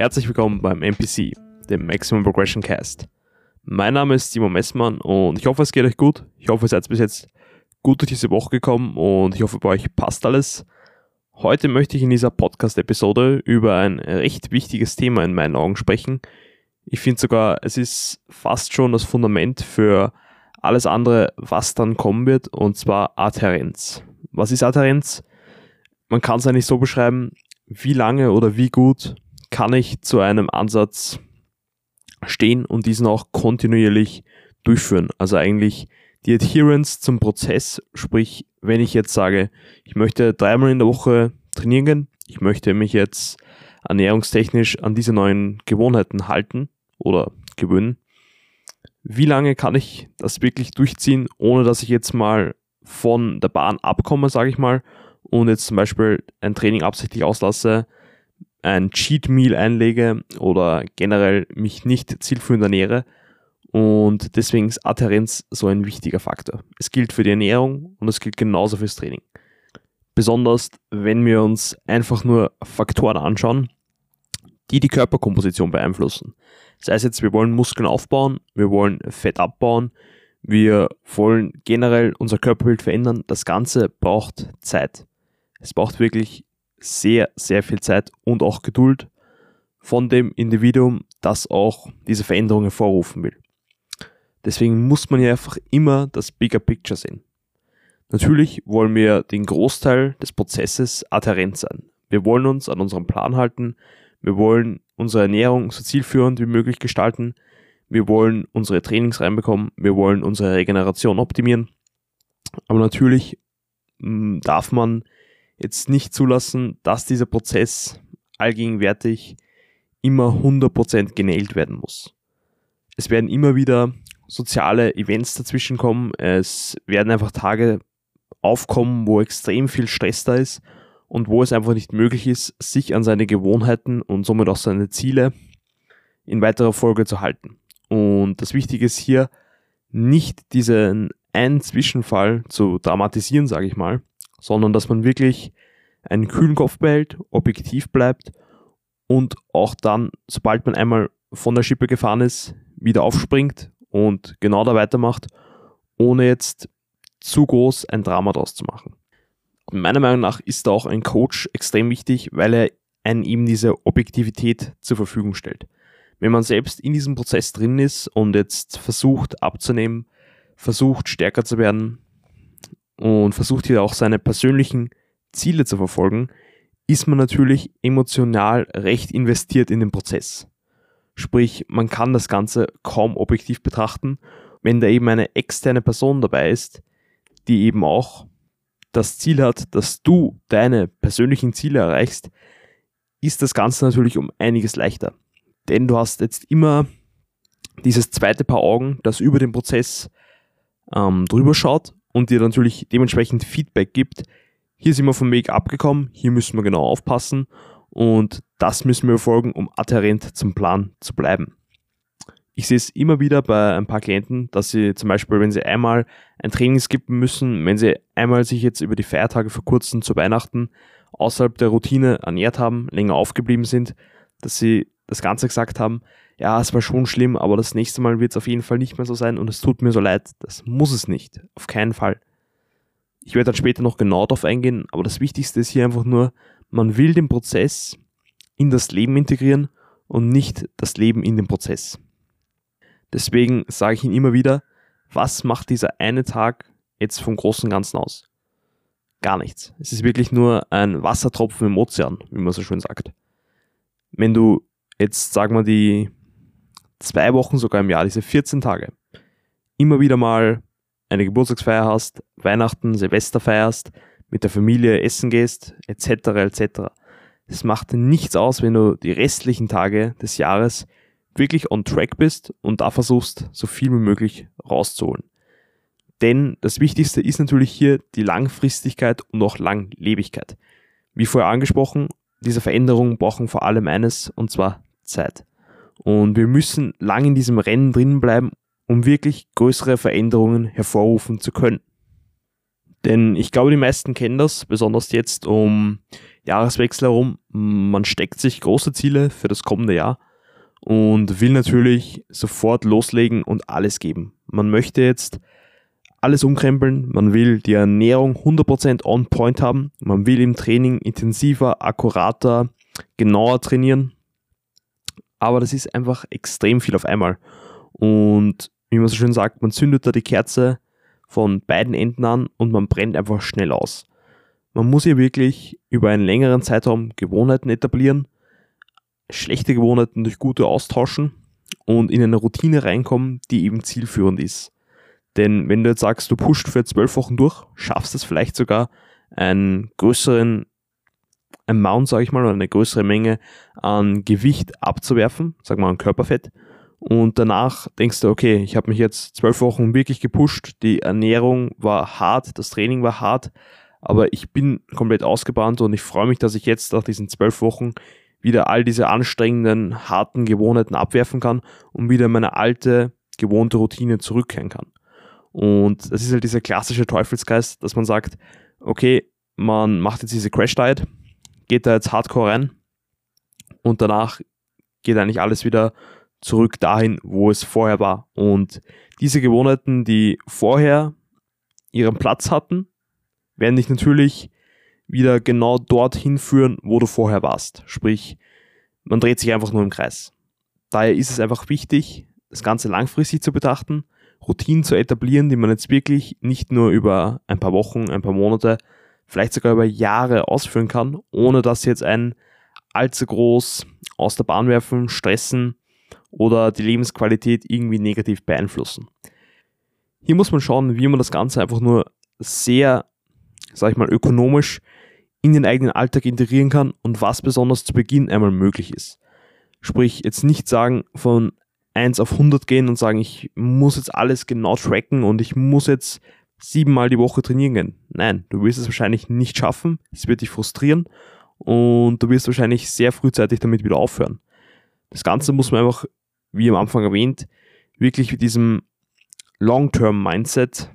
Herzlich willkommen beim MPC, dem Maximum Progression Cast. Mein Name ist Simon Messmann und ich hoffe, es geht euch gut. Ich hoffe, ihr seid bis jetzt gut durch diese Woche gekommen und ich hoffe, bei euch passt alles. Heute möchte ich in dieser Podcast-Episode über ein recht wichtiges Thema in meinen Augen sprechen. Ich finde sogar, es ist fast schon das Fundament für alles andere, was dann kommen wird, und zwar Adherenz. Was ist Adherenz? Man kann es eigentlich so beschreiben, wie lange oder wie gut kann ich zu einem Ansatz stehen und diesen auch kontinuierlich durchführen. Also eigentlich die Adherence zum Prozess, sprich, wenn ich jetzt sage, ich möchte dreimal in der Woche trainieren gehen, ich möchte mich jetzt ernährungstechnisch an diese neuen Gewohnheiten halten oder gewöhnen, wie lange kann ich das wirklich durchziehen, ohne dass ich jetzt mal von der Bahn abkomme, sage ich mal, und jetzt zum Beispiel ein Training absichtlich auslasse, ein Cheat Meal einlege oder generell mich nicht zielführend ernähre. Und deswegen ist Adherenz so ein wichtiger Faktor. Es gilt für die Ernährung und es gilt genauso fürs Training. Besonders wenn wir uns einfach nur Faktoren anschauen, die die Körperkomposition beeinflussen. Sei es jetzt, wir wollen Muskeln aufbauen, wir wollen Fett abbauen, wir wollen generell unser Körperbild verändern. Das Ganze braucht Zeit. Es braucht wirklich sehr, sehr viel Zeit und auch Geduld von dem Individuum, das auch diese Veränderung hervorrufen will. Deswegen muss man ja einfach immer das Bigger Picture sehen. Natürlich wollen wir den Großteil des Prozesses adhärent sein. Wir wollen uns an unserem Plan halten, wir wollen unsere Ernährung so zielführend wie möglich gestalten, wir wollen unsere Trainings reinbekommen, wir wollen unsere Regeneration optimieren. Aber natürlich mm, darf man jetzt nicht zulassen, dass dieser Prozess allgegenwärtig immer 100% genäht werden muss. Es werden immer wieder soziale Events dazwischen kommen. Es werden einfach Tage aufkommen, wo extrem viel Stress da ist und wo es einfach nicht möglich ist, sich an seine Gewohnheiten und somit auch seine Ziele in weiterer Folge zu halten. Und das Wichtige ist hier, nicht diesen einen Zwischenfall zu dramatisieren, sage ich mal, sondern dass man wirklich einen kühlen Kopf behält, objektiv bleibt und auch dann, sobald man einmal von der Schippe gefahren ist, wieder aufspringt und genau da weitermacht, ohne jetzt zu groß ein Drama draus zu machen. meiner Meinung nach ist da auch ein Coach extrem wichtig, weil er einen eben diese Objektivität zur Verfügung stellt. Wenn man selbst in diesem Prozess drin ist und jetzt versucht abzunehmen, versucht stärker zu werden und versucht hier auch seine persönlichen Ziele zu verfolgen, ist man natürlich emotional recht investiert in den Prozess. Sprich, man kann das Ganze kaum objektiv betrachten, wenn da eben eine externe Person dabei ist, die eben auch das Ziel hat, dass du deine persönlichen Ziele erreichst, ist das Ganze natürlich um einiges leichter. Denn du hast jetzt immer dieses zweite Paar Augen, das über den Prozess ähm, drüber schaut und dir natürlich dementsprechend Feedback gibt, hier sind wir vom Weg abgekommen, hier müssen wir genau aufpassen und das müssen wir folgen, um adhärent zum Plan zu bleiben. Ich sehe es immer wieder bei ein paar Klienten, dass sie zum Beispiel, wenn sie einmal ein Training skippen müssen, wenn sie einmal sich jetzt über die Feiertage vor kurzem zu Weihnachten außerhalb der Routine ernährt haben, länger aufgeblieben sind, dass sie das Ganze gesagt haben, ja, es war schon schlimm, aber das nächste Mal wird es auf jeden Fall nicht mehr so sein und es tut mir so leid. Das muss es nicht. Auf keinen Fall. Ich werde dann später noch genau darauf eingehen, aber das Wichtigste ist hier einfach nur, man will den Prozess in das Leben integrieren und nicht das Leben in den Prozess. Deswegen sage ich Ihnen immer wieder, was macht dieser eine Tag jetzt vom großen Ganzen aus? Gar nichts. Es ist wirklich nur ein Wassertropfen im Ozean, wie man so schön sagt. Wenn du jetzt, sagen wir, die zwei Wochen sogar im Jahr, diese 14 Tage, immer wieder mal eine Geburtstagsfeier hast, Weihnachten, Silvester feierst, mit der Familie essen gehst, etc. etc. Es macht nichts aus, wenn du die restlichen Tage des Jahres wirklich on track bist und da versuchst, so viel wie möglich rauszuholen. Denn das Wichtigste ist natürlich hier die Langfristigkeit und auch Langlebigkeit. Wie vorher angesprochen, diese Veränderungen brauchen vor allem eines, und zwar Zeit. Und wir müssen lang in diesem Rennen drinnen bleiben um wirklich größere Veränderungen hervorrufen zu können. Denn ich glaube, die meisten kennen das, besonders jetzt, um Jahreswechsel herum, man steckt sich große Ziele für das kommende Jahr und will natürlich sofort loslegen und alles geben. Man möchte jetzt alles umkrempeln, man will die Ernährung 100% on point haben, man will im Training intensiver, akkurater, genauer trainieren. Aber das ist einfach extrem viel auf einmal. Und wie man so schön sagt, man zündet da die Kerze von beiden Enden an und man brennt einfach schnell aus. Man muss hier wirklich über einen längeren Zeitraum Gewohnheiten etablieren, schlechte Gewohnheiten durch gute austauschen und in eine Routine reinkommen, die eben zielführend ist. Denn wenn du jetzt sagst, du pusht für zwölf Wochen durch, schaffst es vielleicht sogar einen größeren Amount, sage ich mal, oder eine größere Menge an Gewicht abzuwerfen, sagen wir an Körperfett. Und danach denkst du, okay, ich habe mich jetzt zwölf Wochen wirklich gepusht, die Ernährung war hart, das Training war hart, aber ich bin komplett ausgebrannt und ich freue mich, dass ich jetzt nach diesen zwölf Wochen wieder all diese anstrengenden, harten Gewohnheiten abwerfen kann und wieder meine alte, gewohnte Routine zurückkehren kann. Und das ist halt dieser klassische Teufelsgeist, dass man sagt, okay, man macht jetzt diese Crash Diet, geht da jetzt hardcore rein und danach geht eigentlich alles wieder zurück dahin, wo es vorher war. Und diese Gewohnheiten, die vorher ihren Platz hatten, werden dich natürlich wieder genau dorthin führen, wo du vorher warst. Sprich, man dreht sich einfach nur im Kreis. Daher ist es einfach wichtig, das Ganze langfristig zu betrachten Routinen zu etablieren, die man jetzt wirklich nicht nur über ein paar Wochen, ein paar Monate, vielleicht sogar über Jahre ausführen kann, ohne dass jetzt einen allzu groß aus der Bahn werfen, stressen oder die Lebensqualität irgendwie negativ beeinflussen. Hier muss man schauen, wie man das Ganze einfach nur sehr, sag ich mal, ökonomisch in den eigenen Alltag integrieren kann und was besonders zu Beginn einmal möglich ist. Sprich, jetzt nicht sagen, von 1 auf 100 gehen und sagen, ich muss jetzt alles genau tracken und ich muss jetzt siebenmal die Woche trainieren gehen. Nein, du wirst es wahrscheinlich nicht schaffen, es wird dich frustrieren und du wirst wahrscheinlich sehr frühzeitig damit wieder aufhören. Das Ganze muss man einfach, wie am Anfang erwähnt, wirklich mit diesem Long-Term-Mindset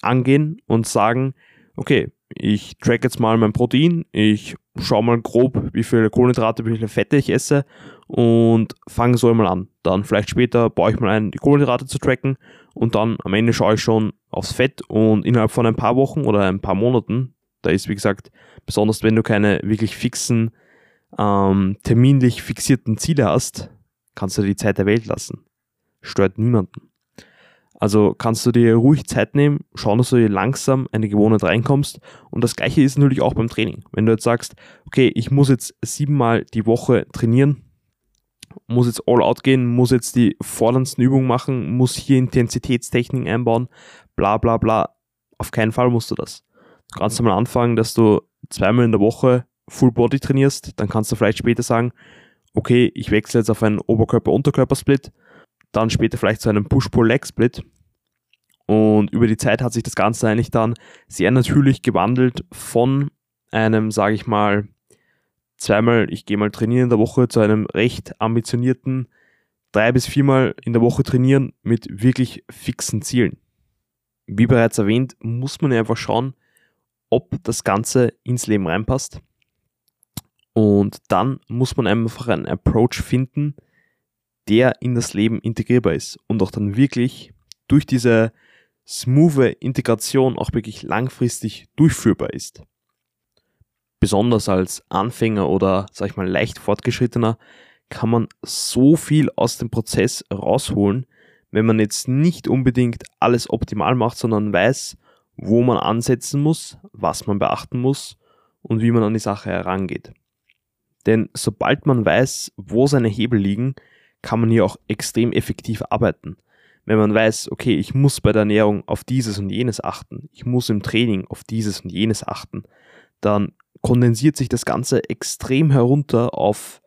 angehen und sagen, okay, ich track jetzt mal mein Protein, ich schaue mal grob, wie viele Kohlenhydrate, wie viele Fette ich esse und fange so einmal an. Dann vielleicht später baue ich mal ein, die Kohlenhydrate zu tracken und dann am Ende schaue ich schon aufs Fett und innerhalb von ein paar Wochen oder ein paar Monaten, da ist wie gesagt, besonders wenn du keine wirklich fixen, ähm, terminlich fixierten Ziele hast, kannst du dir die Zeit der Welt lassen. Stört niemanden. Also kannst du dir ruhig Zeit nehmen, schauen, dass du dir langsam eine Gewohnheit reinkommst. Und das gleiche ist natürlich auch beim Training. Wenn du jetzt sagst, okay, ich muss jetzt siebenmal die Woche trainieren, muss jetzt all out gehen, muss jetzt die forderndsten Übungen machen, muss hier Intensitätstechniken einbauen, bla bla bla. Auf keinen Fall musst du das. Du kannst einmal anfangen, dass du zweimal in der Woche Full Body trainierst, dann kannst du vielleicht später sagen, okay, ich wechsle jetzt auf einen Oberkörper-Unterkörper-Split dann später vielleicht zu einem Push-Pull-Leg-Split. Und über die Zeit hat sich das Ganze eigentlich dann sehr natürlich gewandelt von einem, sage ich mal, zweimal, ich gehe mal trainieren in der Woche zu einem recht ambitionierten drei bis viermal in der Woche trainieren mit wirklich fixen Zielen. Wie bereits erwähnt, muss man einfach schauen, ob das Ganze ins Leben reinpasst. Und dann muss man einfach einen Approach finden, der in das Leben integrierbar ist und auch dann wirklich durch diese smooth Integration auch wirklich langfristig durchführbar ist. Besonders als Anfänger oder, sag ich mal, leicht fortgeschrittener kann man so viel aus dem Prozess rausholen, wenn man jetzt nicht unbedingt alles optimal macht, sondern weiß, wo man ansetzen muss, was man beachten muss und wie man an die Sache herangeht. Denn sobald man weiß, wo seine Hebel liegen, kann man hier auch extrem effektiv arbeiten. Wenn man weiß, okay, ich muss bei der Ernährung auf dieses und jenes achten, ich muss im Training auf dieses und jenes achten, dann kondensiert sich das Ganze extrem herunter auf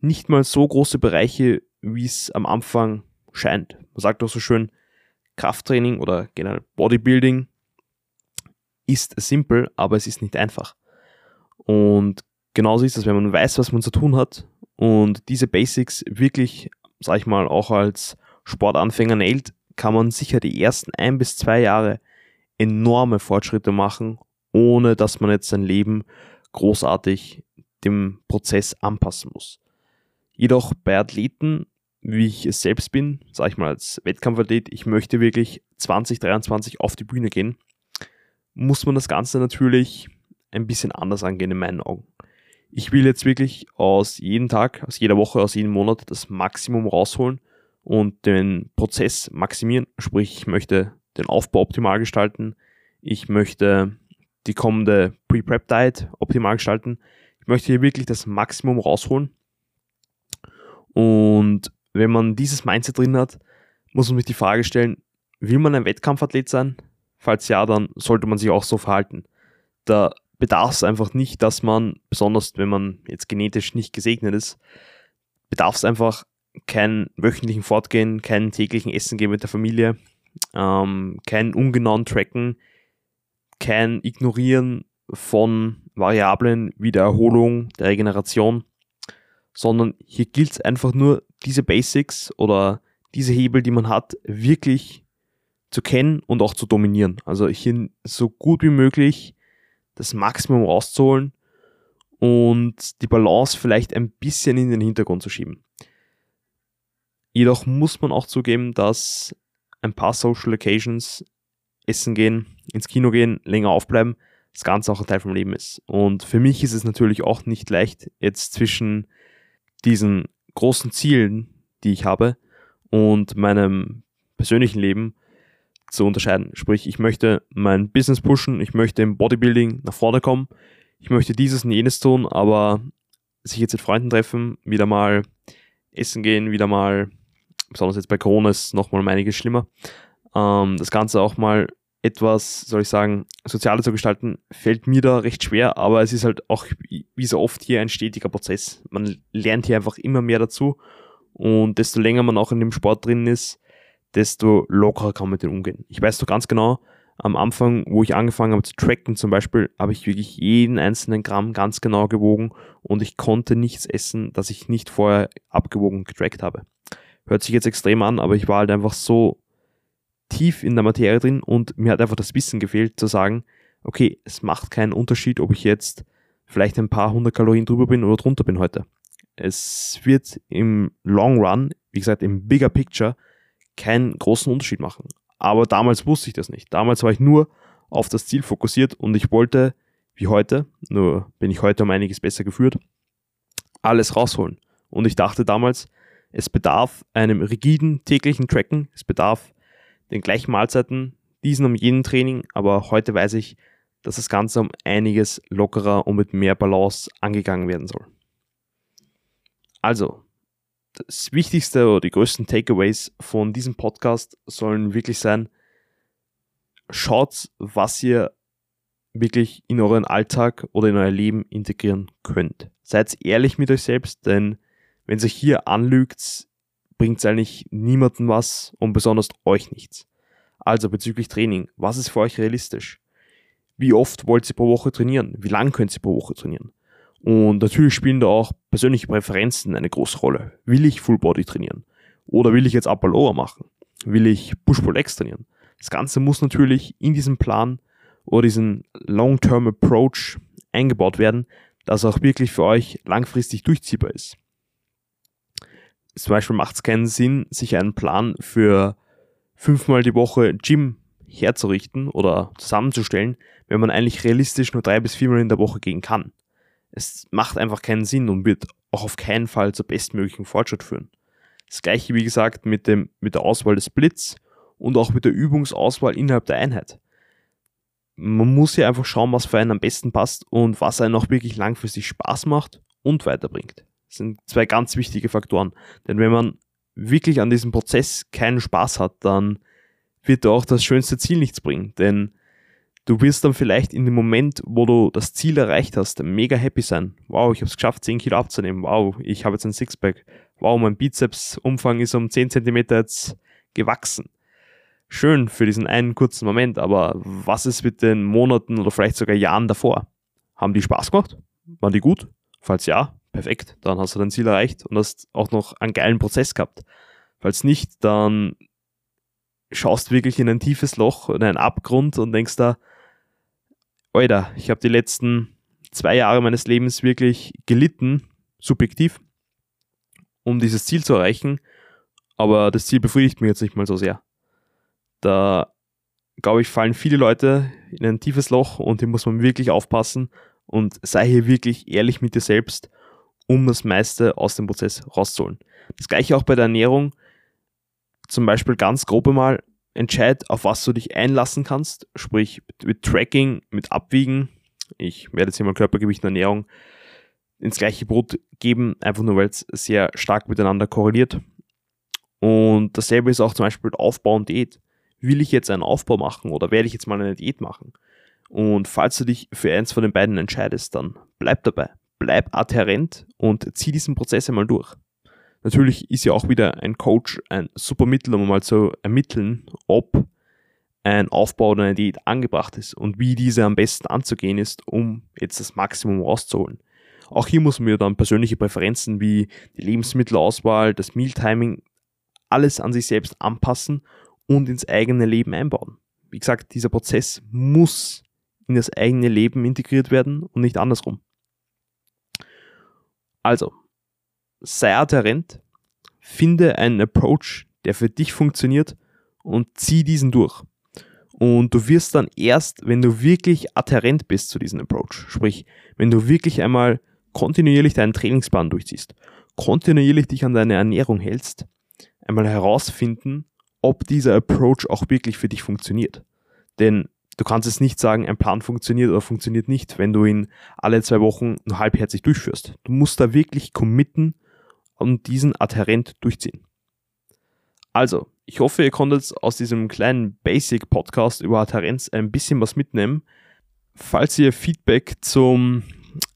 nicht mal so große Bereiche, wie es am Anfang scheint. Man sagt auch so schön, Krafttraining oder generell Bodybuilding ist simpel, aber es ist nicht einfach. Und genauso ist es, wenn man weiß, was man zu tun hat und diese Basics wirklich, sag ich mal, auch als Sportanfänger nailt, kann man sicher die ersten ein bis zwei Jahre enorme Fortschritte machen, ohne dass man jetzt sein Leben großartig dem Prozess anpassen muss. Jedoch bei Athleten, wie ich es selbst bin, sage ich mal als Wettkampfathlet, ich möchte wirklich 2023 auf die Bühne gehen, muss man das Ganze natürlich ein bisschen anders angehen in meinen Augen. Ich will jetzt wirklich aus jedem Tag, aus jeder Woche, aus jedem Monat das Maximum rausholen und den Prozess maximieren. Sprich, ich möchte den Aufbau optimal gestalten. Ich möchte die kommende Pre-Prep-Diet optimal gestalten. Ich möchte hier wirklich das Maximum rausholen. Und wenn man dieses Mindset drin hat, muss man sich die Frage stellen, will man ein Wettkampfathlet sein? Falls ja, dann sollte man sich auch so verhalten. Da bedarf es einfach nicht, dass man, besonders wenn man jetzt genetisch nicht gesegnet ist, bedarf es einfach kein wöchentlichen Fortgehen, keinen täglichen Essen gehen mit der Familie, ähm, kein ungenauen Tracken, kein Ignorieren von Variablen wie der Erholung, der Regeneration, sondern hier gilt es einfach nur, diese Basics oder diese Hebel, die man hat, wirklich zu kennen und auch zu dominieren. Also hier so gut wie möglich das Maximum rauszuholen und die Balance vielleicht ein bisschen in den Hintergrund zu schieben. Jedoch muss man auch zugeben, dass ein paar Social Occasions, essen gehen, ins Kino gehen, länger aufbleiben, das Ganze auch ein Teil vom Leben ist. Und für mich ist es natürlich auch nicht leicht, jetzt zwischen diesen großen Zielen, die ich habe, und meinem persönlichen Leben zu unterscheiden. Sprich, ich möchte mein Business pushen, ich möchte im Bodybuilding nach vorne kommen, ich möchte dieses und jenes tun, aber sich jetzt mit Freunden treffen, wieder mal essen gehen, wieder mal, besonders jetzt bei Corona ist nochmal um einiges schlimmer, ähm, das Ganze auch mal etwas, soll ich sagen, sozialer zu gestalten, fällt mir da recht schwer, aber es ist halt auch wie so oft hier ein stetiger Prozess. Man lernt hier einfach immer mehr dazu und desto länger man auch in dem Sport drin ist, desto lockerer kann man mit dem umgehen. Ich weiß doch ganz genau, am Anfang, wo ich angefangen habe zu tracken zum Beispiel, habe ich wirklich jeden einzelnen Gramm ganz genau gewogen und ich konnte nichts essen, das ich nicht vorher abgewogen getrackt habe. Hört sich jetzt extrem an, aber ich war halt einfach so tief in der Materie drin und mir hat einfach das Wissen gefehlt zu sagen, okay, es macht keinen Unterschied, ob ich jetzt vielleicht ein paar hundert Kalorien drüber bin oder drunter bin heute. Es wird im Long Run, wie gesagt, im Bigger Picture keinen großen Unterschied machen. Aber damals wusste ich das nicht. Damals war ich nur auf das Ziel fokussiert und ich wollte, wie heute, nur bin ich heute um einiges besser geführt, alles rausholen. Und ich dachte damals, es bedarf einem rigiden täglichen Tracken, es bedarf den gleichen Mahlzeiten, diesen um jeden Training, aber heute weiß ich, dass das Ganze um einiges lockerer und mit mehr Balance angegangen werden soll. Also, das Wichtigste oder die größten Takeaways von diesem Podcast sollen wirklich sein, schaut, was ihr wirklich in euren Alltag oder in euer Leben integrieren könnt. Seid ehrlich mit euch selbst, denn wenn sich hier anlügt, bringt es eigentlich niemandem was und besonders euch nichts. Also bezüglich Training, was ist für euch realistisch? Wie oft wollt ihr pro Woche trainieren? Wie lang könnt ihr pro Woche trainieren? Und natürlich spielen da auch persönliche Präferenzen eine große Rolle. Will ich Full Body trainieren? Oder will ich jetzt Upper Lower machen? Will ich Push-Pull-Legs trainieren? Das Ganze muss natürlich in diesem Plan oder diesen Long-Term Approach eingebaut werden, dass auch wirklich für euch langfristig durchziehbar ist zum Beispiel macht es keinen Sinn, sich einen Plan für fünfmal die Woche Gym herzurichten oder zusammenzustellen, wenn man eigentlich realistisch nur drei bis viermal in der Woche gehen kann. Es macht einfach keinen Sinn und wird auch auf keinen Fall zur bestmöglichen Fortschritt führen. Das gleiche, wie gesagt, mit, dem, mit der Auswahl des Splits und auch mit der Übungsauswahl innerhalb der Einheit. Man muss hier einfach schauen, was für einen am besten passt und was einen auch wirklich langfristig Spaß macht und weiterbringt. Sind zwei ganz wichtige Faktoren. Denn wenn man wirklich an diesem Prozess keinen Spaß hat, dann wird auch das schönste Ziel nichts bringen. Denn du wirst dann vielleicht in dem Moment, wo du das Ziel erreicht hast, mega happy sein. Wow, ich habe es geschafft, 10 Kilo abzunehmen. Wow, ich habe jetzt ein Sixpack. Wow, mein Bizepsumfang ist um 10 Zentimeter jetzt gewachsen. Schön für diesen einen kurzen Moment, aber was ist mit den Monaten oder vielleicht sogar Jahren davor? Haben die Spaß gemacht? Waren die gut? Falls ja, perfekt, dann hast du dein Ziel erreicht und hast auch noch einen geilen Prozess gehabt. Falls nicht, dann schaust wirklich in ein tiefes Loch, in einen Abgrund und denkst da, Alter, ich habe die letzten zwei Jahre meines Lebens wirklich gelitten, subjektiv, um dieses Ziel zu erreichen, aber das Ziel befriedigt mich jetzt nicht mal so sehr. Da, glaube ich, fallen viele Leute in ein tiefes Loch und hier muss man wirklich aufpassen und sei hier wirklich ehrlich mit dir selbst, um das meiste aus dem Prozess rauszuholen. Das gleiche auch bei der Ernährung. Zum Beispiel ganz grob einmal, entscheid, auf was du dich einlassen kannst, sprich mit Tracking, mit Abwiegen. Ich werde jetzt hier mal Körpergewicht und Ernährung ins gleiche Brot geben, einfach nur weil es sehr stark miteinander korreliert. Und dasselbe ist auch zum Beispiel Aufbau und Diät. Will ich jetzt einen Aufbau machen oder werde ich jetzt mal eine Diät machen? Und falls du dich für eins von den beiden entscheidest, dann bleib dabei. Bleib adhärent und zieh diesen Prozess einmal durch. Natürlich ist ja auch wieder ein Coach ein super Mittel, um mal zu ermitteln, ob ein Aufbau oder eine Diät angebracht ist und wie diese am besten anzugehen ist, um jetzt das Maximum rauszuholen. Auch hier muss man ja dann persönliche Präferenzen wie die Lebensmittelauswahl, das Mealtiming, alles an sich selbst anpassen und ins eigene Leben einbauen. Wie gesagt, dieser Prozess muss in das eigene Leben integriert werden und nicht andersrum. Also, sei adherent, finde einen Approach, der für dich funktioniert und zieh diesen durch. Und du wirst dann erst, wenn du wirklich adherent bist zu diesem Approach, sprich, wenn du wirklich einmal kontinuierlich deinen Trainingsplan durchziehst, kontinuierlich dich an deine Ernährung hältst, einmal herausfinden, ob dieser Approach auch wirklich für dich funktioniert. Denn du kannst es nicht sagen, ein Plan funktioniert oder funktioniert nicht, wenn du ihn alle zwei Wochen nur halbherzig durchführst. Du musst da wirklich committen und diesen adhärent durchziehen. Also, ich hoffe, ihr konntet aus diesem kleinen Basic-Podcast über Adhärenz ein bisschen was mitnehmen. Falls ihr Feedback zum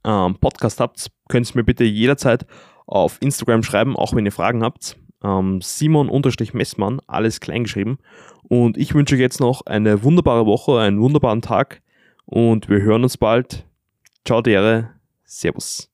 ähm, Podcast habt, könnt ihr mir bitte jederzeit auf Instagram schreiben, auch wenn ihr Fragen habt. Ähm, Simon-Messmann, alles kleingeschrieben. Und ich wünsche euch jetzt noch eine wunderbare Woche, einen wunderbaren Tag und wir hören uns bald. Ciao, Dere. Servus.